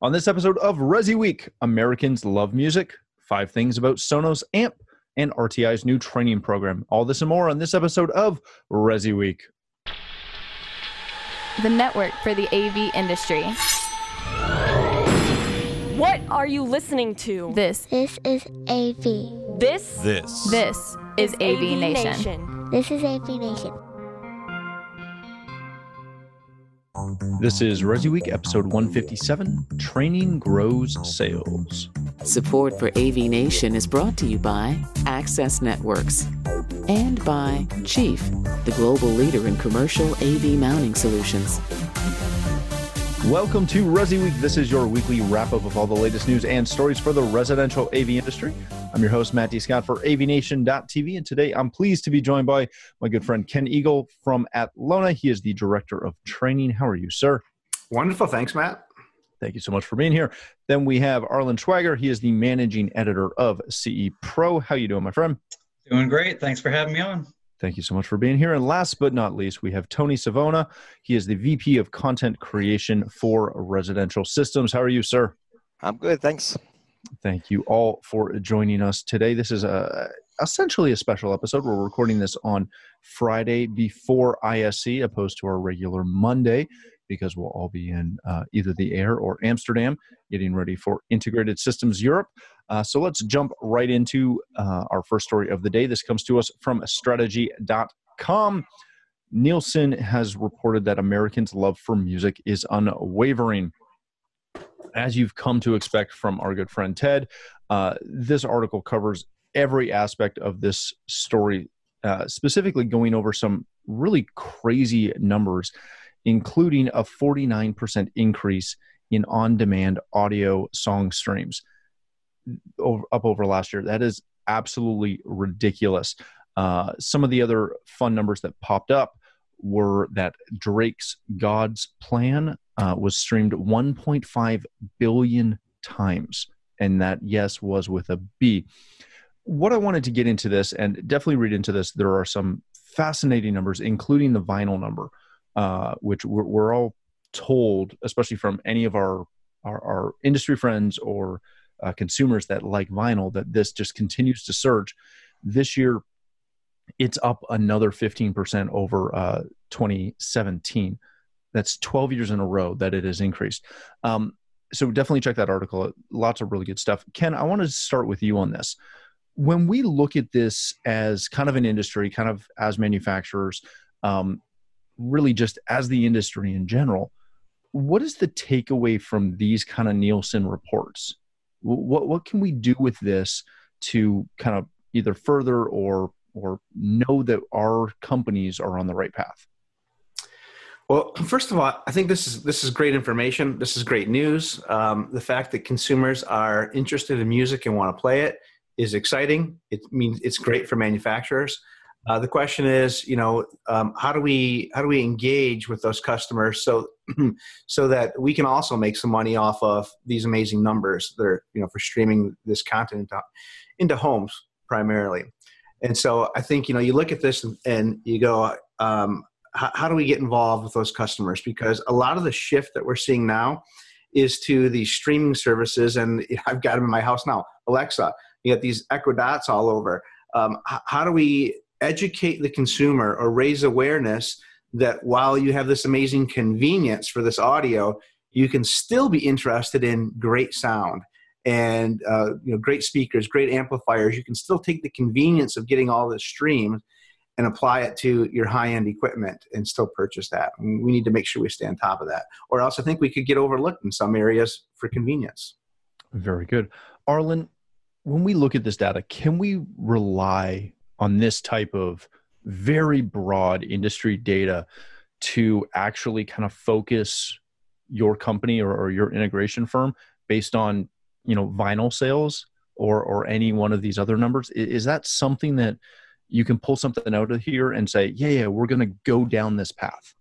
On this episode of Resi Week, Americans love music, five things about Sonos Amp, and RTI's new training program. All this and more on this episode of Resi Week. The network for the AV industry. What are you listening to? This This is AV. This This. this is AV, Nation. This is AV Nation. This is Resi Week, episode 157 Training Grows Sales. Support for AV Nation is brought to you by Access Networks and by Chief, the global leader in commercial AV mounting solutions. Welcome to Resi Week. This is your weekly wrap up of all the latest news and stories for the residential AV industry. I'm your host, Matt D. Scott for AVNation.tv, and today I'm pleased to be joined by my good friend Ken Eagle from Atlona. He is the director of training. How are you, sir? Wonderful. Thanks, Matt. Thank you so much for being here. Then we have Arlen Schweiger. He is the managing editor of CE Pro. How you doing, my friend? Doing great. Thanks for having me on. Thank you so much for being here. And last but not least, we have Tony Savona. He is the VP of Content Creation for Residential Systems. How are you, sir? I'm good, thanks. Thank you all for joining us today. This is a essentially a special episode. We're recording this on Friday before ISE, opposed to our regular Monday, because we'll all be in uh, either the air or Amsterdam, getting ready for Integrated Systems Europe. Uh, so let's jump right into uh, our first story of the day. This comes to us from Strategy.com. Nielsen has reported that Americans' love for music is unwavering as you've come to expect from our good friend Ted, uh, this article covers every aspect of this story, uh, specifically going over some really crazy numbers, including a 49% increase in on demand audio song streams over, up over last year. That is absolutely ridiculous. Uh, some of the other fun numbers that popped up were that Drake's God's Plan uh, was streamed 1.5 billion times. And that, yes, was with a B. What I wanted to get into this, and definitely read into this, there are some fascinating numbers, including the vinyl number, uh, which we're, we're, all told, especially from any of our, our, our industry friends or uh, consumers that like vinyl, that this just continues to surge. This year, it's up another 15% over uh, 2017. That's 12 years in a row that it has increased. Um, so definitely check that article. Lots of really good stuff. Ken, I want to start with you on this. When we look at this as kind of an industry, kind of as manufacturers, um, really just as the industry in general, what is the takeaway from these kind of Nielsen reports? What what can we do with this to kind of either further or or know that our companies are on the right path? Well, first of all, I think this is this is great information. This is great news. Um, the fact that consumers are interested in music and want to play it is exciting. It means it's great for manufacturers. Uh, the question is, you know, um, how do we how do we engage with those customers so so that we can also make some money off of these amazing numbers that are you know for streaming this content into, into homes primarily. And so I think you know you look at this and, and you go, um, how, how, do we get involved with those customers? Because a lot of the shift that we're seeing now is to the streaming services, and I've got them in my house now. Alexa, you got these Echo Dots all over. Um, how, how do we educate the consumer or raise awareness that while you have this amazing convenience for this audio, you can still be interested in great sound and uh, you know great speakers great amplifiers. You can still take the convenience of getting all this streamed and apply it to your high-end equipment and still purchase that. We need to make sure we stay on top of that. Or else i think we could get overlooked in some areas for convenience. Very good. Arlen when we look at this data can we rely on this type of very broad industry data to actually kind of focus your company or, or your integration firm based on you know vinyl sales or or any one of these other numbers? Is that something that you can pull something out of here and say yeah yeah we're going to go down this path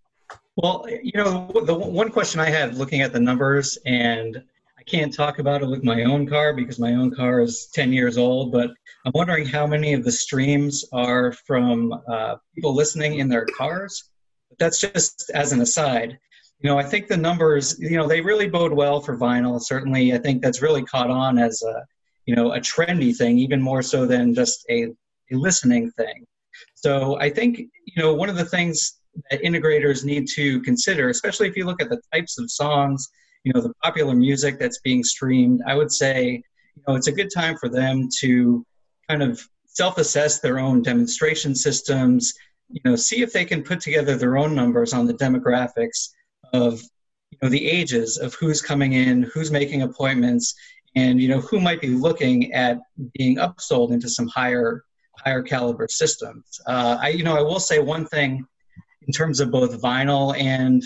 well you know the one question i had looking at the numbers and i can't talk about it with my own car because my own car is 10 years old but i'm wondering how many of the streams are from uh, people listening in their cars but that's just as an aside you know, I think the numbers, you know, they really bode well for vinyl. Certainly, I think that's really caught on as a, you know, a trendy thing, even more so than just a, a listening thing. So I think, you know, one of the things that integrators need to consider, especially if you look at the types of songs, you know, the popular music that's being streamed, I would say, you know, it's a good time for them to kind of self-assess their own demonstration systems, you know, see if they can put together their own numbers on the demographics of you know the ages of who's coming in, who's making appointments, and you know who might be looking at being upsold into some higher higher caliber systems. Uh, I you know I will say one thing in terms of both vinyl and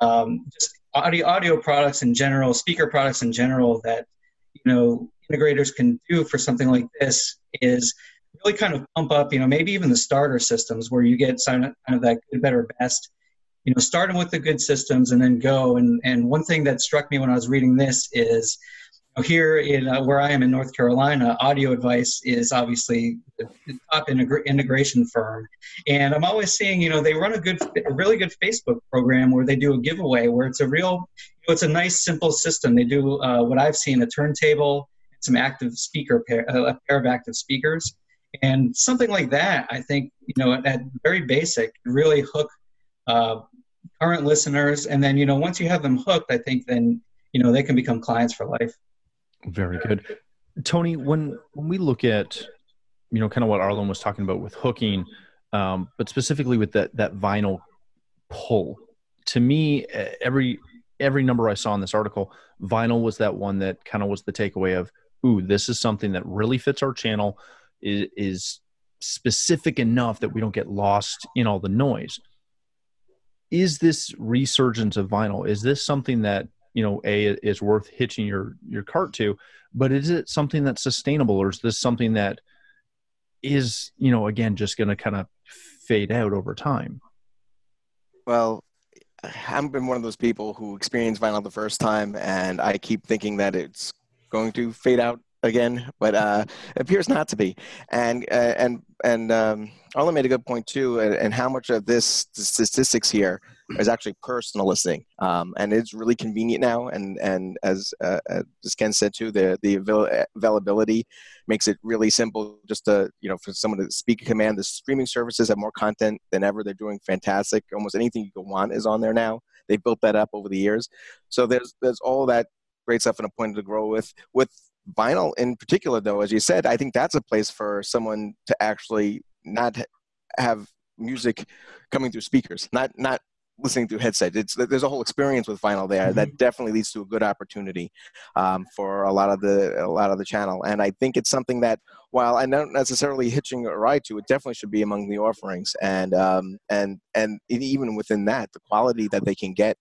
um, just audio audio products in general, speaker products in general that you know integrators can do for something like this is really kind of pump up, you know, maybe even the starter systems where you get some kind of that good, better, best you know, starting with the good systems and then go. And, and one thing that struck me when I was reading this is here in uh, where I am in North Carolina, Audio Advice is obviously the top integra- integration firm. And I'm always seeing, you know, they run a good, a really good Facebook program where they do a giveaway where it's a real, you know, it's a nice, simple system. They do uh, what I've seen, a turntable, some active speaker pair, uh, a pair of active speakers. And something like that, I think, you know, at, at very basic, really hook uh, current listeners, and then you know once you have them hooked, I think then you know they can become clients for life. Very good, Tony. When when we look at you know kind of what Arlen was talking about with hooking, um, but specifically with that that vinyl pull, to me every every number I saw in this article, vinyl was that one that kind of was the takeaway of, ooh, this is something that really fits our channel, is, is specific enough that we don't get lost in all the noise is this resurgence of vinyl is this something that you know a is worth hitching your your cart to but is it something that's sustainable or is this something that is you know again just going to kind of fade out over time well i've been one of those people who experienced vinyl the first time and i keep thinking that it's going to fade out again, but uh, appears not to be. And uh, and and um, Arlen made a good point too, and, and how much of this statistics here is actually personal listening, um, and it's really convenient now. And and as uh, as Ken said too, the the avail- availability makes it really simple. Just to you know, for someone to speak a command, the streaming services have more content than ever. They're doing fantastic. Almost anything you want is on there now. They built that up over the years, so there's there's all that great stuff and a point to grow with. With vinyl in particular though as you said i think that's a place for someone to actually not have music coming through speakers not not listening through headset it's there's a whole experience with vinyl there mm-hmm. that definitely leads to a good opportunity um, for a lot of the a lot of the channel and i think it's something that while i'm not necessarily hitching a ride to it definitely should be among the offerings and um, and and even within that the quality that they can get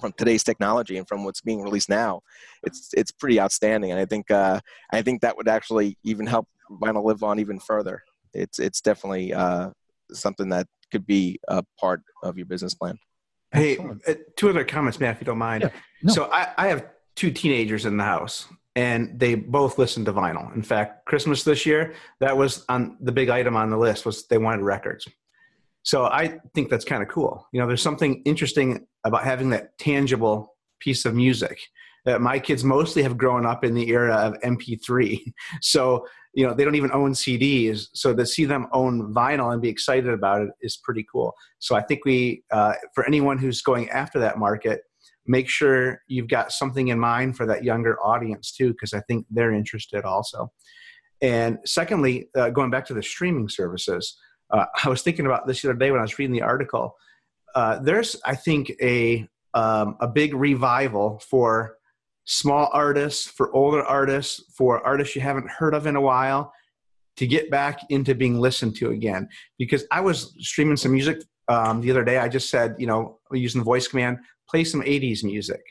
from today's technology and from what's being released now, it's it's pretty outstanding. And I think uh, I think that would actually even help vinyl live on even further. It's it's definitely uh, something that could be a part of your business plan. Hey, uh, two other comments, Matt, if you don't mind. Yeah, no. So I, I have two teenagers in the house, and they both listen to vinyl. In fact, Christmas this year, that was on the big item on the list was they wanted records. So I think that's kind of cool. You know, there's something interesting about having that tangible piece of music. Uh, my kids mostly have grown up in the era of MP3, so you know they don't even own CDs. So to see them own vinyl and be excited about it is pretty cool. So I think we, uh, for anyone who's going after that market, make sure you've got something in mind for that younger audience too, because I think they're interested also. And secondly, uh, going back to the streaming services, uh, I was thinking about this the other day when I was reading the article. Uh, there's, I think, a um, a big revival for small artists, for older artists, for artists you haven't heard of in a while, to get back into being listened to again. Because I was streaming some music um, the other day. I just said, you know, using the voice command, play some '80s music,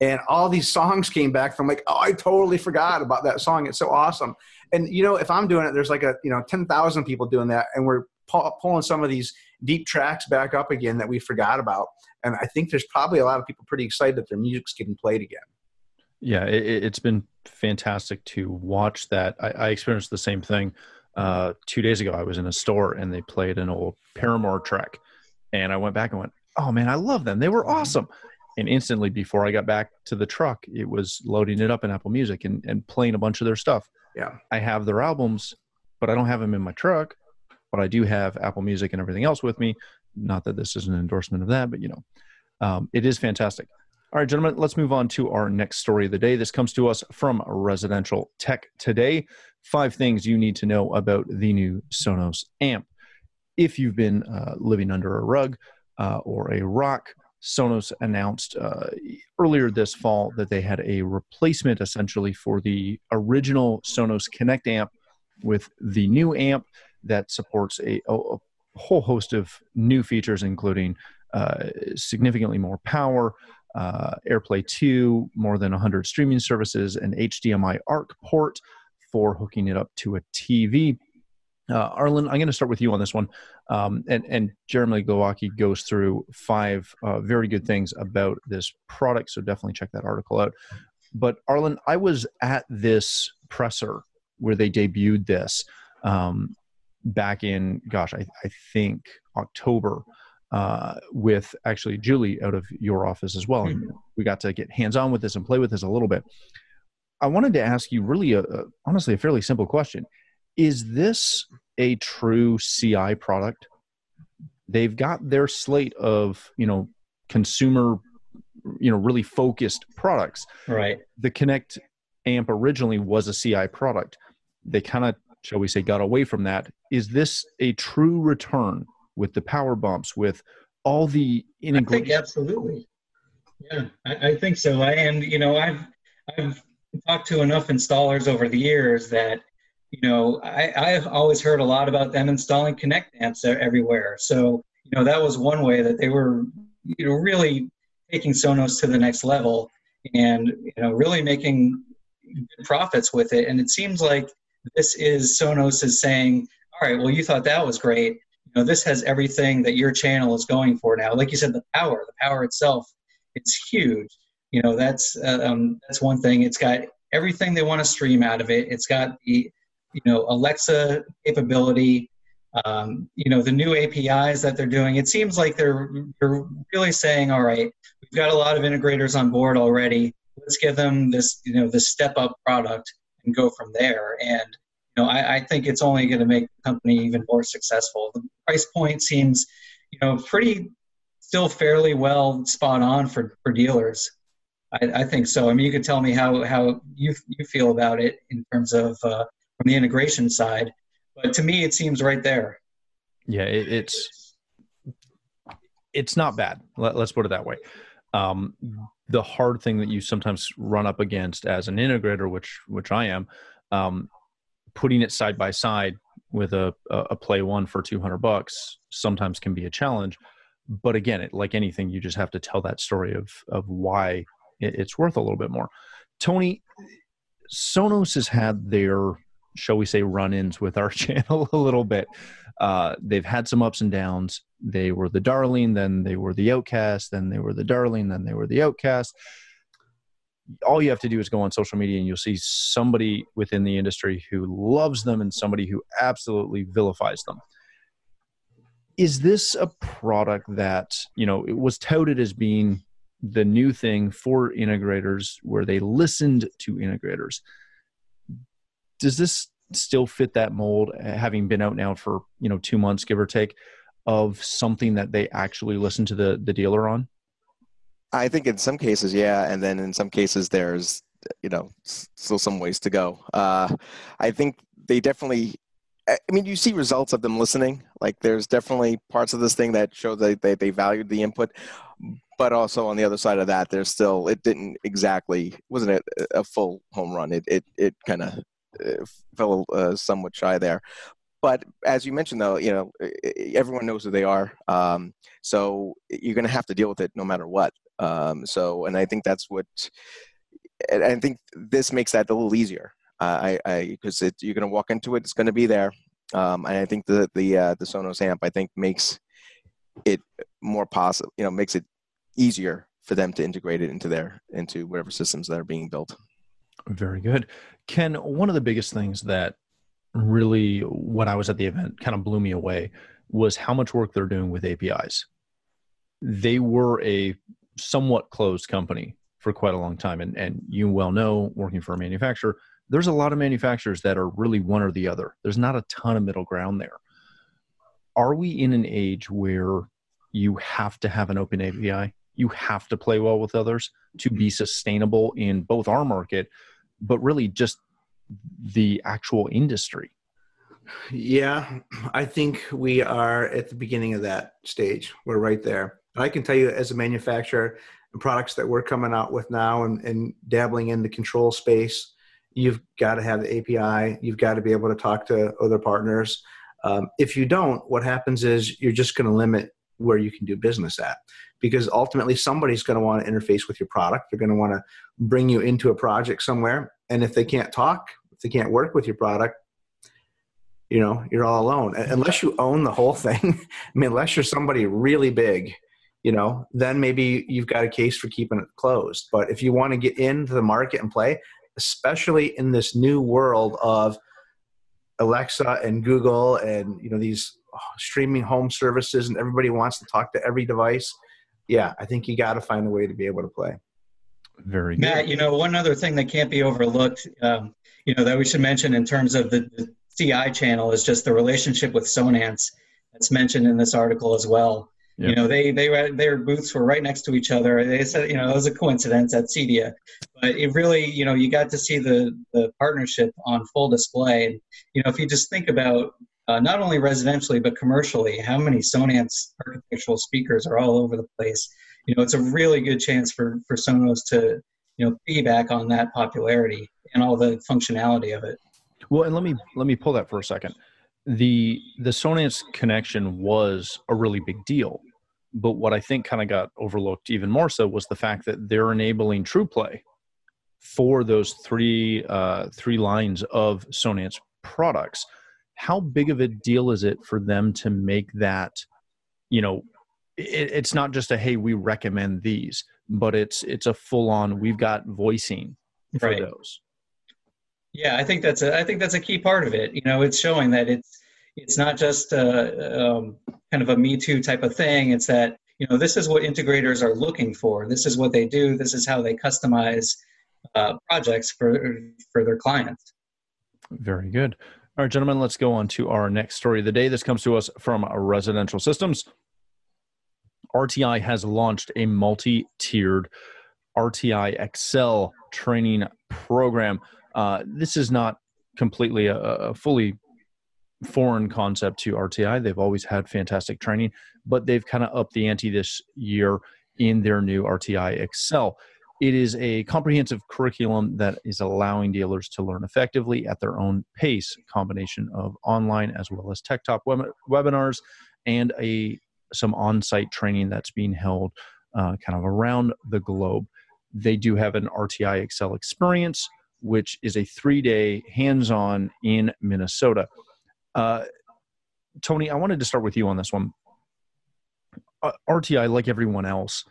and all these songs came back from like, oh, I totally forgot about that song. It's so awesome. And you know, if I'm doing it, there's like a you know ten thousand people doing that, and we're pulling some of these deep tracks back up again that we forgot about. And I think there's probably a lot of people pretty excited that their music's getting played again. Yeah, it, has been fantastic to watch that. I, I experienced the same thing uh, two days ago. I was in a store and they played an old Paramore track, and I went back and went, oh man, I love them. They were awesome. And instantly before I got back to the truck, it was loading it up in Apple Music and, and playing a bunch of their stuff. Yeah. I have their albums, but I don't have them in my truck. But I do have Apple Music and everything else with me. Not that this is an endorsement of that, but you know, um, it is fantastic. All right, gentlemen, let's move on to our next story of the day. This comes to us from Residential Tech Today. Five things you need to know about the new Sonos amp. If you've been uh, living under a rug uh, or a rock, Sonos announced uh, earlier this fall that they had a replacement essentially for the original Sonos Connect amp with the new amp that supports a, a whole host of new features, including uh, significantly more power, uh, AirPlay 2, more than 100 streaming services, an HDMI ARC port for hooking it up to a TV. Uh, Arlen, I'm going to start with you on this one. Um, and, and Jeremy Glowacki goes through five uh, very good things about this product. So definitely check that article out. But Arlen, I was at this presser where they debuted this um, back in, gosh, I, I think October uh, with actually Julie out of your office as well. And we got to get hands on with this and play with this a little bit. I wanted to ask you really, a, a, honestly, a fairly simple question. Is this a true CI product? They've got their slate of, you know, consumer, you know, really focused products. Right. The Connect amp originally was a CI product. They kind of, shall we say, got away from that. Is this a true return with the power bumps, with all the integration? I think absolutely. Yeah, I, I think so. I, and you know, I've I've talked to enough installers over the years that you know I, I've always heard a lot about them installing Connect amps everywhere. So you know that was one way that they were you know really taking Sonos to the next level and you know really making good profits with it. And it seems like this is Sonos is saying, all right, well you thought that was great. You know this has everything that your channel is going for now. Like you said, the power, the power itself, it's huge. You know that's uh, um, that's one thing. It's got everything they want to stream out of it. It's got the you know alexa capability um, you know the new apis that they're doing. It seems like they're they're really saying all right we've got a lot of integrators on board already. Let's give them this you know this step up product and go from there. And know i, I think it's only going to make the company even more successful the price point seems you know pretty still fairly well spot on for for dealers I, I, think so. I mean, you could tell me how how you you feel about it in terms of uh, from the integration side, but to me, it seems right there. Yeah, it, it's it's not bad. Let, us put it that way. Um, the hard thing that you sometimes run up against as an integrator, which which I am, um, putting it side by side with a, a play one for 200 bucks sometimes can be a challenge but again it, like anything you just have to tell that story of of why it's worth a little bit more. Tony, Sonos has had their, shall we say, run ins with our channel a little bit. Uh, they've had some ups and downs. They were the darling, then they were the outcast, then they were the darling, then they were the outcast. All you have to do is go on social media and you'll see somebody within the industry who loves them and somebody who absolutely vilifies them. Is this a product that, you know, it was touted as being the new thing for integrators where they listened to integrators. Does this still fit that mold, having been out now for you know two months, give or take, of something that they actually listen to the the dealer on? I think in some cases, yeah, and then in some cases, there's you know still some ways to go. Uh, I think they definitely. I mean, you see results of them listening. Like, there's definitely parts of this thing that show that they, they valued the input but also on the other side of that, there's still it didn't exactly wasn't a, a full home run. It it it kind of uh, fell uh, somewhat shy there. But as you mentioned, though, you know everyone knows who they are, um, so you're going to have to deal with it no matter what. Um, so, and I think that's what, and I think this makes that a little easier. Uh, I because you're going to walk into it, it's going to be there, um, and I think the the uh, the Sonos amp I think makes it more possible. You know, makes it easier for them to integrate it into their into whatever systems that are being built. Very good. Ken, one of the biggest things that really when I was at the event kind of blew me away was how much work they're doing with APIs. they were a somewhat closed company for quite a long time. And, and you well know, working for a manufacturer, there's a lot of manufacturers that are really one or the other. There's not a ton of middle ground there. Are we in an age where you have to have an open API? You have to play well with others to be mm-hmm. sustainable in both our market, but really just the actual industry. Yeah, I think we are at the beginning of that stage. We're right there. I can tell you, as a manufacturer, and products that we're coming out with now and, and dabbling in the control space, you've got to have the API. You've got to be able to talk to other partners. Um, if you don't, what happens is you're just going to limit where you can do business at because ultimately somebody's going to want to interface with your product. They're going to want to bring you into a project somewhere. And if they can't talk, if they can't work with your product, you know, you're all alone. Unless you own the whole thing, I mean, unless you're somebody really big, you know, then maybe you've got a case for keeping it closed. But if you want to get into the market and play, especially in this new world of Alexa and Google and you know these streaming home services and everybody wants to talk to every device yeah i think you got to find a way to be able to play very good. matt you know one other thing that can't be overlooked um, you know that we should mention in terms of the, the ci channel is just the relationship with sonance that's mentioned in this article as well Yep. You know, they they were, their booths were right next to each other. They said, you know, it was a coincidence at CEDIA, but it really, you know, you got to see the the partnership on full display. And you know, if you just think about uh, not only residentially but commercially, how many Sonance architectural speakers are all over the place? You know, it's a really good chance for for Sonos to you know piggyback on that popularity and all the functionality of it. Well, and let me let me pull that for a second. The the Sonance connection was a really big deal but what I think kind of got overlooked even more so was the fact that they're enabling Trueplay for those three uh, three lines of Sonance products. How big of a deal is it for them to make that? You know, it, it's not just a hey, we recommend these, but it's it's a full on. We've got voicing for right. those. Yeah, I think that's a I think that's a key part of it. You know, it's showing that it's it's not just a, um, kind of a me too type of thing. It's that you know this is what integrators are looking for. This is what they do. This is how they customize uh, projects for for their clients. Very good. All right gentlemen let's go on to our next story of the day. This comes to us from residential systems. Rti has launched a multi-tiered rti excel training program. Uh, this is not completely a, a fully foreign concept to RTI. They've always had fantastic training, but they've kind of upped the ante this year in their new RTI Excel. It is a comprehensive curriculum that is allowing dealers to learn effectively at their own pace, combination of online as well as tech top web- webinars and a some on-site training that's being held uh, kind of around the globe. They do have an RTI Excel experience, which is a three-day hands-on in Minnesota. Uh, Tony, I wanted to start with you on this one. Uh, RTI, like everyone else,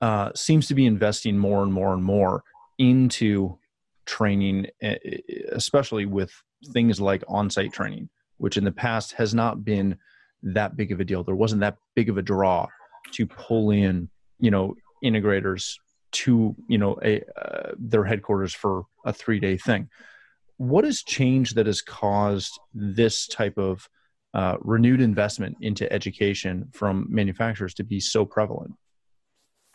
uh, seems to be investing more and more and more into training, especially with things like on-site training, which in the past has not been that big of a deal. There wasn't that big of a draw to pull in, you know, integrators to, you know, a uh, their headquarters for a three-day thing what has changed that has caused this type of uh, renewed investment into education from manufacturers to be so prevalent?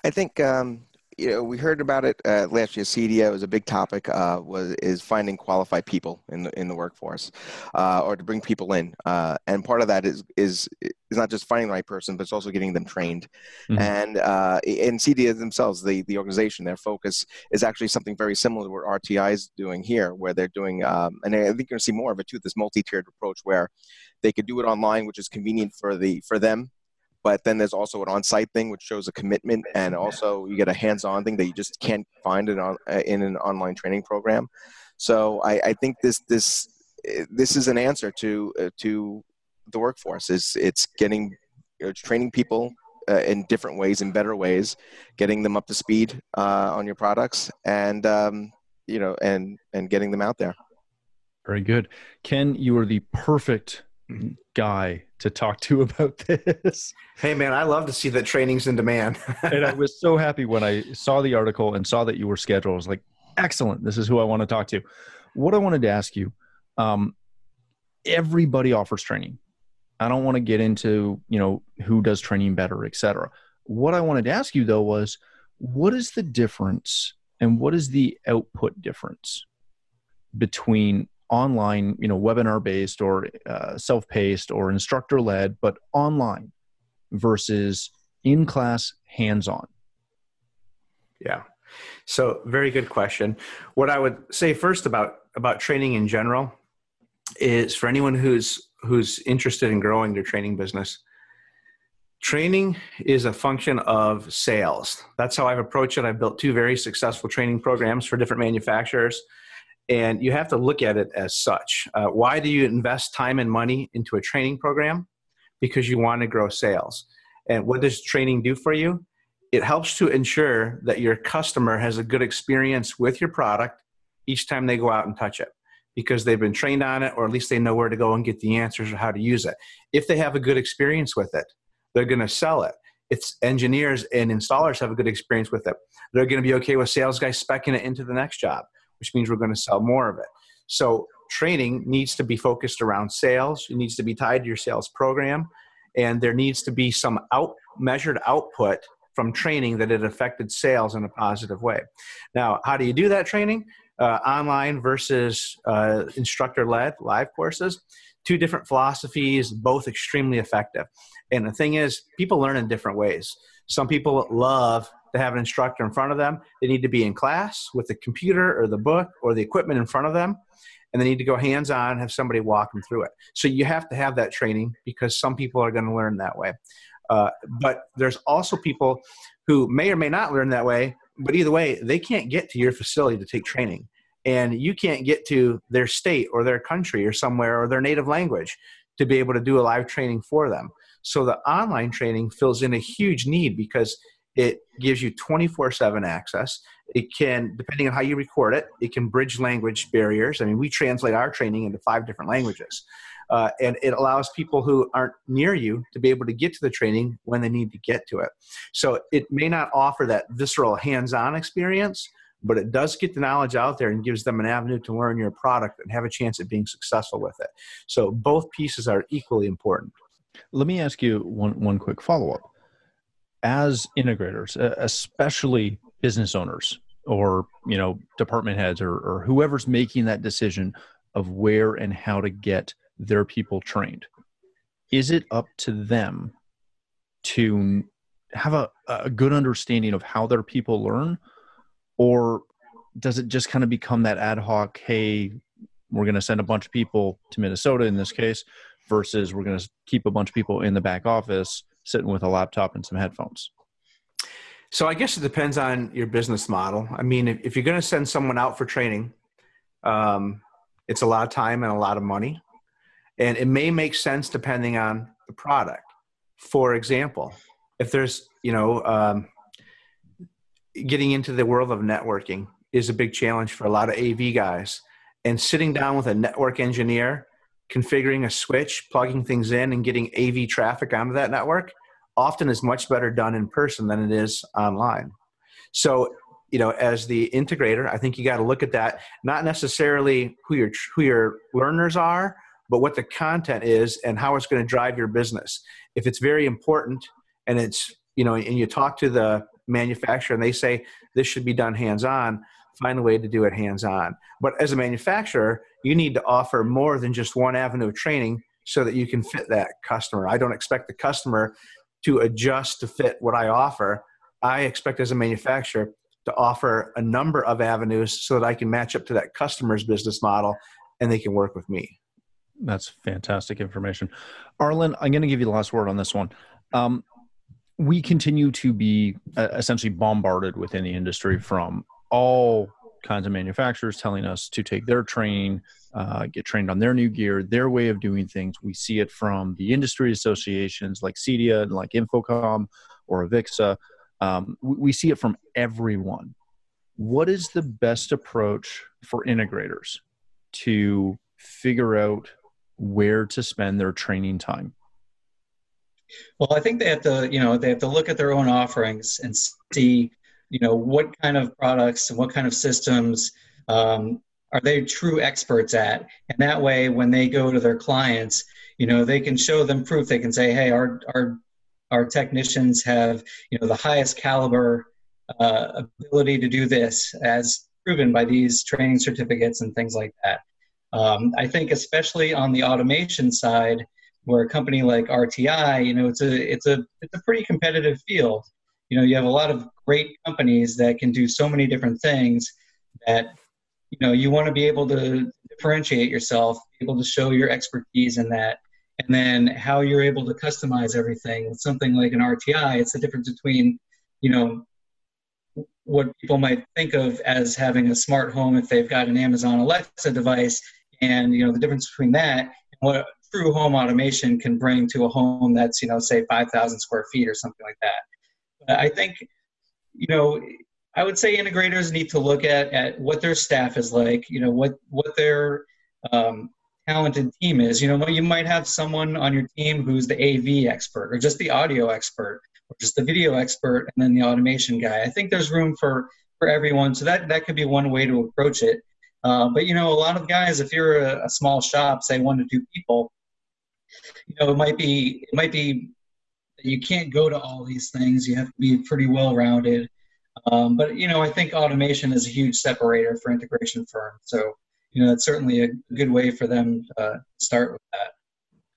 I think um, you know, we heard about it uh, last year. CEDIA was a big topic. Uh, was is finding qualified people in the in the workforce, uh, or to bring people in. Uh, and part of that is is is not just finding the right person, but it's also getting them trained. Mm-hmm. And uh, in CEDIA themselves, the the organization, their focus is actually something very similar to what RTI is doing here, where they're doing. Um, and I think you're going to see more of it too. This multi-tiered approach where they could do it online, which is convenient for the for them but then there's also an on-site thing which shows a commitment and also you get a hands-on thing that you just can't find in, on, uh, in an online training program. So I, I think this this this is an answer to uh, to the workforce. Is it's getting it's training people uh, in different ways in better ways getting them up to speed uh, on your products and um, you know and and getting them out there. Very good. Ken you are the perfect guy to talk to about this. Hey, man, I love to see that training's in demand. and I was so happy when I saw the article and saw that you were scheduled. I was like, excellent. This is who I want to talk to. What I wanted to ask you um, everybody offers training. I don't want to get into, you know, who does training better, et cetera. What I wanted to ask you though was what is the difference and what is the output difference between online, you know, webinar based or uh, self paced or instructor led, but online versus in class hands on? Yeah. So, very good question. What I would say first about about training in general is for anyone who's who's interested in growing their training business. Training is a function of sales. That's how I've approached it. I've built two very successful training programs for different manufacturers and you have to look at it as such. Uh, why do you invest time and money into a training program? Because you want to grow sales. And what does training do for you? It helps to ensure that your customer has a good experience with your product each time they go out and touch it because they've been trained on it or at least they know where to go and get the answers or how to use it. If they have a good experience with it, they're going to sell it. If engineers and installers have a good experience with it, they're going to be okay with sales guys specking it into the next job which means we're going to sell more of it. So training needs to be focused around sales. It needs to be tied to your sales program, and there needs to be some out measured output from training that it affected sales in a positive way. Now, how do you do that training? Uh, online versus uh, instructor led live courses. Two different philosophies, both extremely effective. And the thing is, people learn in different ways. Some people love to have an instructor in front of them. They need to be in class with the computer or the book or the equipment in front of them. And they need to go hands on, have somebody walk them through it. So you have to have that training because some people are going to learn that way. Uh, but there's also people who may or may not learn that way, but either way, they can't get to your facility to take training. And you can't get to their state or their country or somewhere or their native language to be able to do a live training for them. So the online training fills in a huge need because it gives you 24 7 access. It can, depending on how you record it, it can bridge language barriers. I mean, we translate our training into five different languages. Uh, and it allows people who aren't near you to be able to get to the training when they need to get to it. So it may not offer that visceral hands on experience, but it does get the knowledge out there and gives them an avenue to learn your product and have a chance at being successful with it. So both pieces are equally important. Let me ask you one, one quick follow up as integrators, especially business owners or you know department heads or, or whoever's making that decision of where and how to get their people trained, is it up to them to have a, a good understanding of how their people learn, or does it just kind of become that ad hoc? Hey, we're going to send a bunch of people to Minnesota in this case, versus we're going to keep a bunch of people in the back office sitting with a laptop and some headphones? So I guess it depends on your business model. I mean, if, if you're going to send someone out for training, um, it's a lot of time and a lot of money, and it may make sense depending on the product. For example, if there's you know um, getting into the world of networking is a big challenge for a lot of AV guys, and sitting down with a network engineer configuring a switch, plugging things in, and getting AV traffic onto that network often is much better done in person than it is online. So, you know, as the integrator, I think you got to look at that, not necessarily who your who your learners are, but what the content is and how it's going to drive your business. If it's very important and it's, you know, and you talk to the manufacturer and they say this should be done hands on, find a way to do it hands on. But as a manufacturer, you need to offer more than just one avenue of training so that you can fit that customer. I don't expect the customer to adjust to fit what I offer. I expect as a manufacturer to offer a number of avenues so that I can match up to that customer's business model and they can work with me. That's fantastic information. Arlen, I'm going to give you the last word on this one. Um, we continue to be uh, essentially bombarded within the industry from all kinds of manufacturers telling us to take their training, uh, get trained on their new gear, their way of doing things. We see it from the industry associations like CEDIA and like InfoComm or Avixa. Um, we, we see it from everyone. What is the best approach for integrators to figure out where to spend their training time? Well, I think they have to, you know, they have to look at their own offerings and see, you know, what kind of products and what kind of systems um, are they true experts at, and that way, when they go to their clients, you know, they can show them proof. They can say, hey, our our our technicians have, you know, the highest caliber uh, ability to do this, as proven by these training certificates and things like that. Um, I think, especially on the automation side where a company like RTI, you know, it's a it's a it's a pretty competitive field. You know, you have a lot of great companies that can do so many different things that you know you want to be able to differentiate yourself, be able to show your expertise in that, and then how you're able to customize everything with something like an RTI. It's the difference between you know what people might think of as having a smart home if they've got an Amazon Alexa device, and you know the difference between that and what true home automation can bring to a home that's you know say 5000 square feet or something like that i think you know i would say integrators need to look at at what their staff is like you know what what their um, talented team is. You know you might have someone on your team who's the av expert or just the audio expert or just the video expert and then the automation guy. I think there's room for for everyone. So that that could be one way to approach it. Uh, but you know, a lot of guys, if you're a, a, small shop, say one to two people, you know, it might be it might be you can't go to all these things. You have to be pretty well rounded. Um, but you know, I think automation is a huge separator for integration firms. So you know, it's certainly a good way for them uh, to start with that.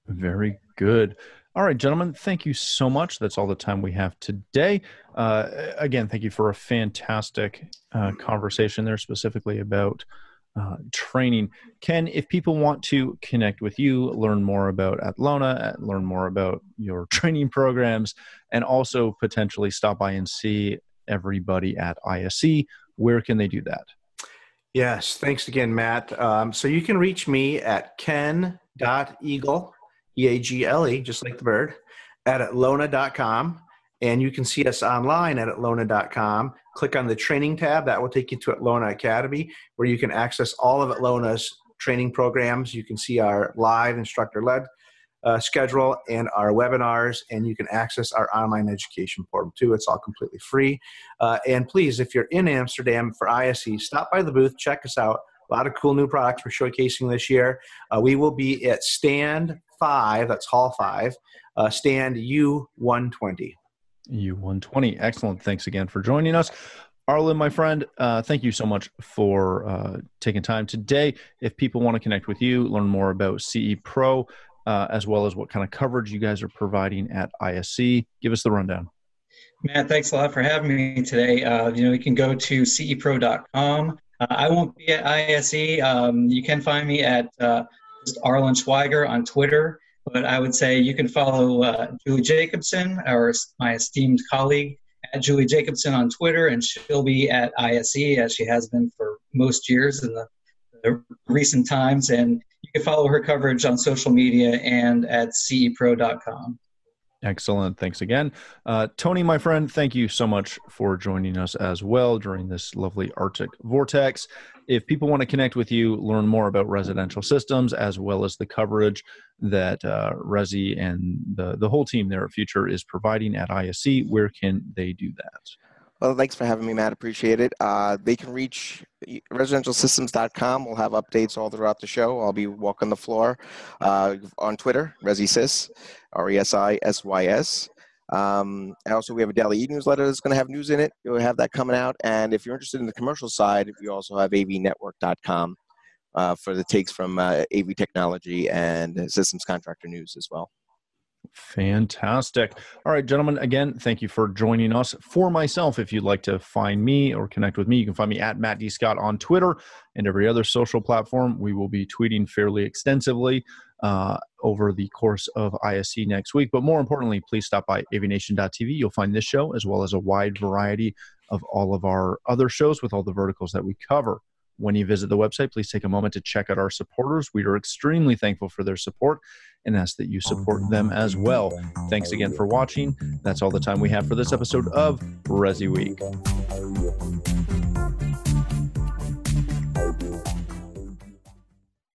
Very good. All right, gentlemen, thank you so much. That's all the time we have today. Uh, again, thank you for a fantastic uh, conversation there, specifically about uh, training. Ken, if people want to connect with you, learn more about Atlona, learn more about your training programs, and also potentially stop by and see everybody at ISE, where can they do that? Yes, thanks again, Matt. Um, so you can reach me at ken.eagle, E A G L E, just like the bird, at atlona.com. And you can see us online at atlona.com. Click on the training tab. That will take you to Atlona Academy, where you can access all of Atlona's training programs. You can see our live instructor led uh, schedule and our webinars, and you can access our online education portal too. It's all completely free. Uh, and please, if you're in Amsterdam for ISE, stop by the booth, check us out. A lot of cool new products we're showcasing this year. Uh, we will be at Stand 5, that's Hall 5, uh, Stand U120. U120. Excellent. Thanks again for joining us. Arlen, my friend, uh, thank you so much for uh, taking time today. If people want to connect with you, learn more about CE Pro, uh, as well as what kind of coverage you guys are providing at ISE, give us the rundown. Matt, thanks a lot for having me today. Uh, you know, you can go to cepro.com. Uh, I won't be at ISE. Um, you can find me at uh, just Arlen Schweiger on Twitter. But I would say you can follow uh, Julie Jacobson, our my esteemed colleague, at Julie Jacobson on Twitter, and she'll be at ISE as she has been for most years in the, the recent times. And you can follow her coverage on social media and at cepro.com. Excellent. Thanks again. Uh, Tony, my friend, thank you so much for joining us as well during this lovely Arctic vortex. If people want to connect with you, learn more about residential systems, as well as the coverage that uh, Resi and the, the whole team there at Future is providing at ISE, where can they do that? Well, thanks for having me, Matt. Appreciate it. Uh, they can reach residentialsystems.com. We'll have updates all throughout the show. I'll be walking the floor uh, on Twitter, ResiSys, R E S I S Y S. Um, and also, we have a daily e-newsletter that's going to have news in it. You'll have that coming out. And if you're interested in the commercial side, we also have avnetwork.com uh, for the takes from uh, AV technology and systems contractor news as well. Fantastic. All right, gentlemen, again, thank you for joining us. For myself, if you'd like to find me or connect with me, you can find me at Matt D. Scott on Twitter and every other social platform. We will be tweeting fairly extensively uh, over the course of ISE next week. But more importantly, please stop by avnation.tv. You'll find this show as well as a wide variety of all of our other shows with all the verticals that we cover when you visit the website, please take a moment to check out our supporters. We are extremely thankful for their support and ask that you support them as well. Thanks again for watching. That's all the time we have for this episode of Resi Week.